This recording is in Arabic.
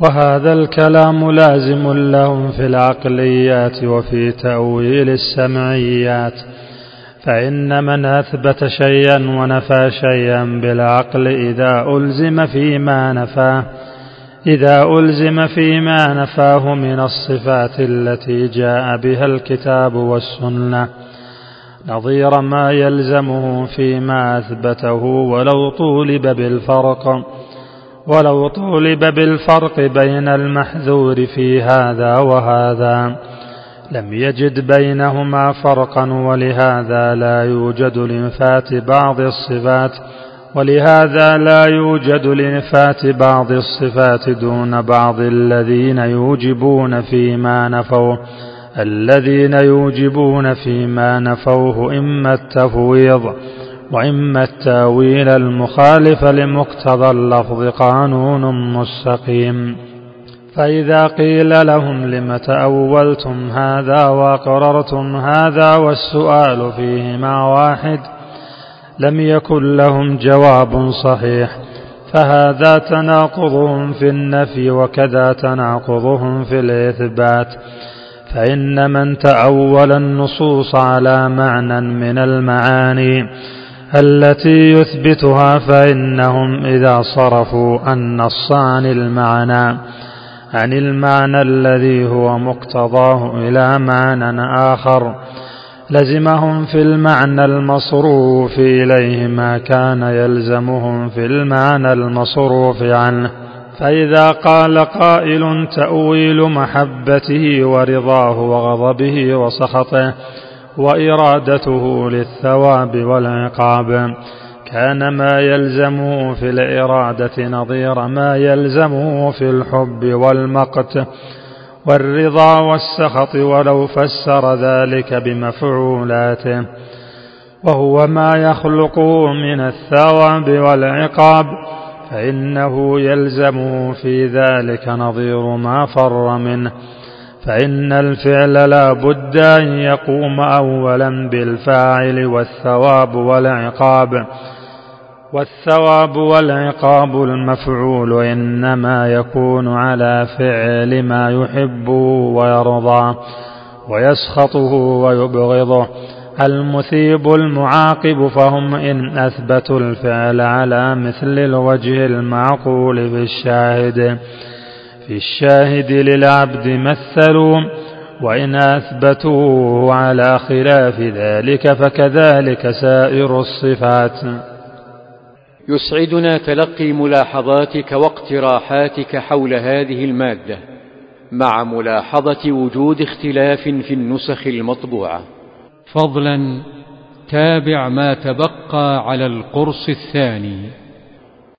وهذا الكلام لازم لهم في العقليات وفي تأويل السمعيات. فإن من أثبت شيئا ونفى شيئا بالعقل إذا ألزم فيما نفاه إذا ألزم فيما نفاه من الصفات التي جاء بها الكتاب والسنة. نظير ما يلزمه فيما أثبته ولو طولب بالفرق. ولو طولب بالفرق بين المحذور في هذا وهذا لم يجد بينهما فرقا ولهذا لا يوجد لنفات بعض الصفات ولهذا لا يوجد لنفات بعض الصفات دون بعض الذين يوجبون فيما نفوه. الذين يوجبون فيما نفوه إما التفويض وإما التأويل المخالف لمقتضى اللفظ قانون مستقيم. فإذا قيل لهم لم تأولتم هذا وأقررتم هذا والسؤال فيهما واحد لم يكن لهم جواب صحيح. فهذا تناقضهم في النفي وكذا تناقضهم في الإثبات. فإن من تأول النصوص على معنى من المعاني التي يثبتها فإنهم إذا صرفوا النص عن المعنى عن المعنى الذي هو مقتضاه إلى معنى آخر لزمهم في المعنى المصروف إليه ما كان يلزمهم في المعنى المصروف عنه. فإذا قال قائل تأويل محبته ورضاه وغضبه وسخطه وإرادته للثواب والعقاب. كان ما يلزمه في الإرادة نظير ما يلزمه في الحب والمقت. والرضا والسخط ولو فسر ذلك بمفعولاته وهو ما يخلقه من الثواب والعقاب. فإنه يلزمه في ذلك نظير ما فر منه. فإن الفعل لا بد أن يقوم أولا بالفاعل والثواب والعقاب. والثواب والعقاب المفعول إنما يكون على فعل ما يحبه ويرضى ويسخطه ويبغضه. المثيب المعاقب فهم إن أثبتوا الفعل على مثل الوجه المعقول في الشاهد في الشاهد للعبد مثلوا وإن أثبتوه على خلاف ذلك فكذلك سائر الصفات. يسعدنا تلقي ملاحظاتك واقتراحاتك حول هذه المادة مع ملاحظة وجود اختلاف في النسخ المطبوعة. فضلا تابع ما تبقى على القرص الثاني.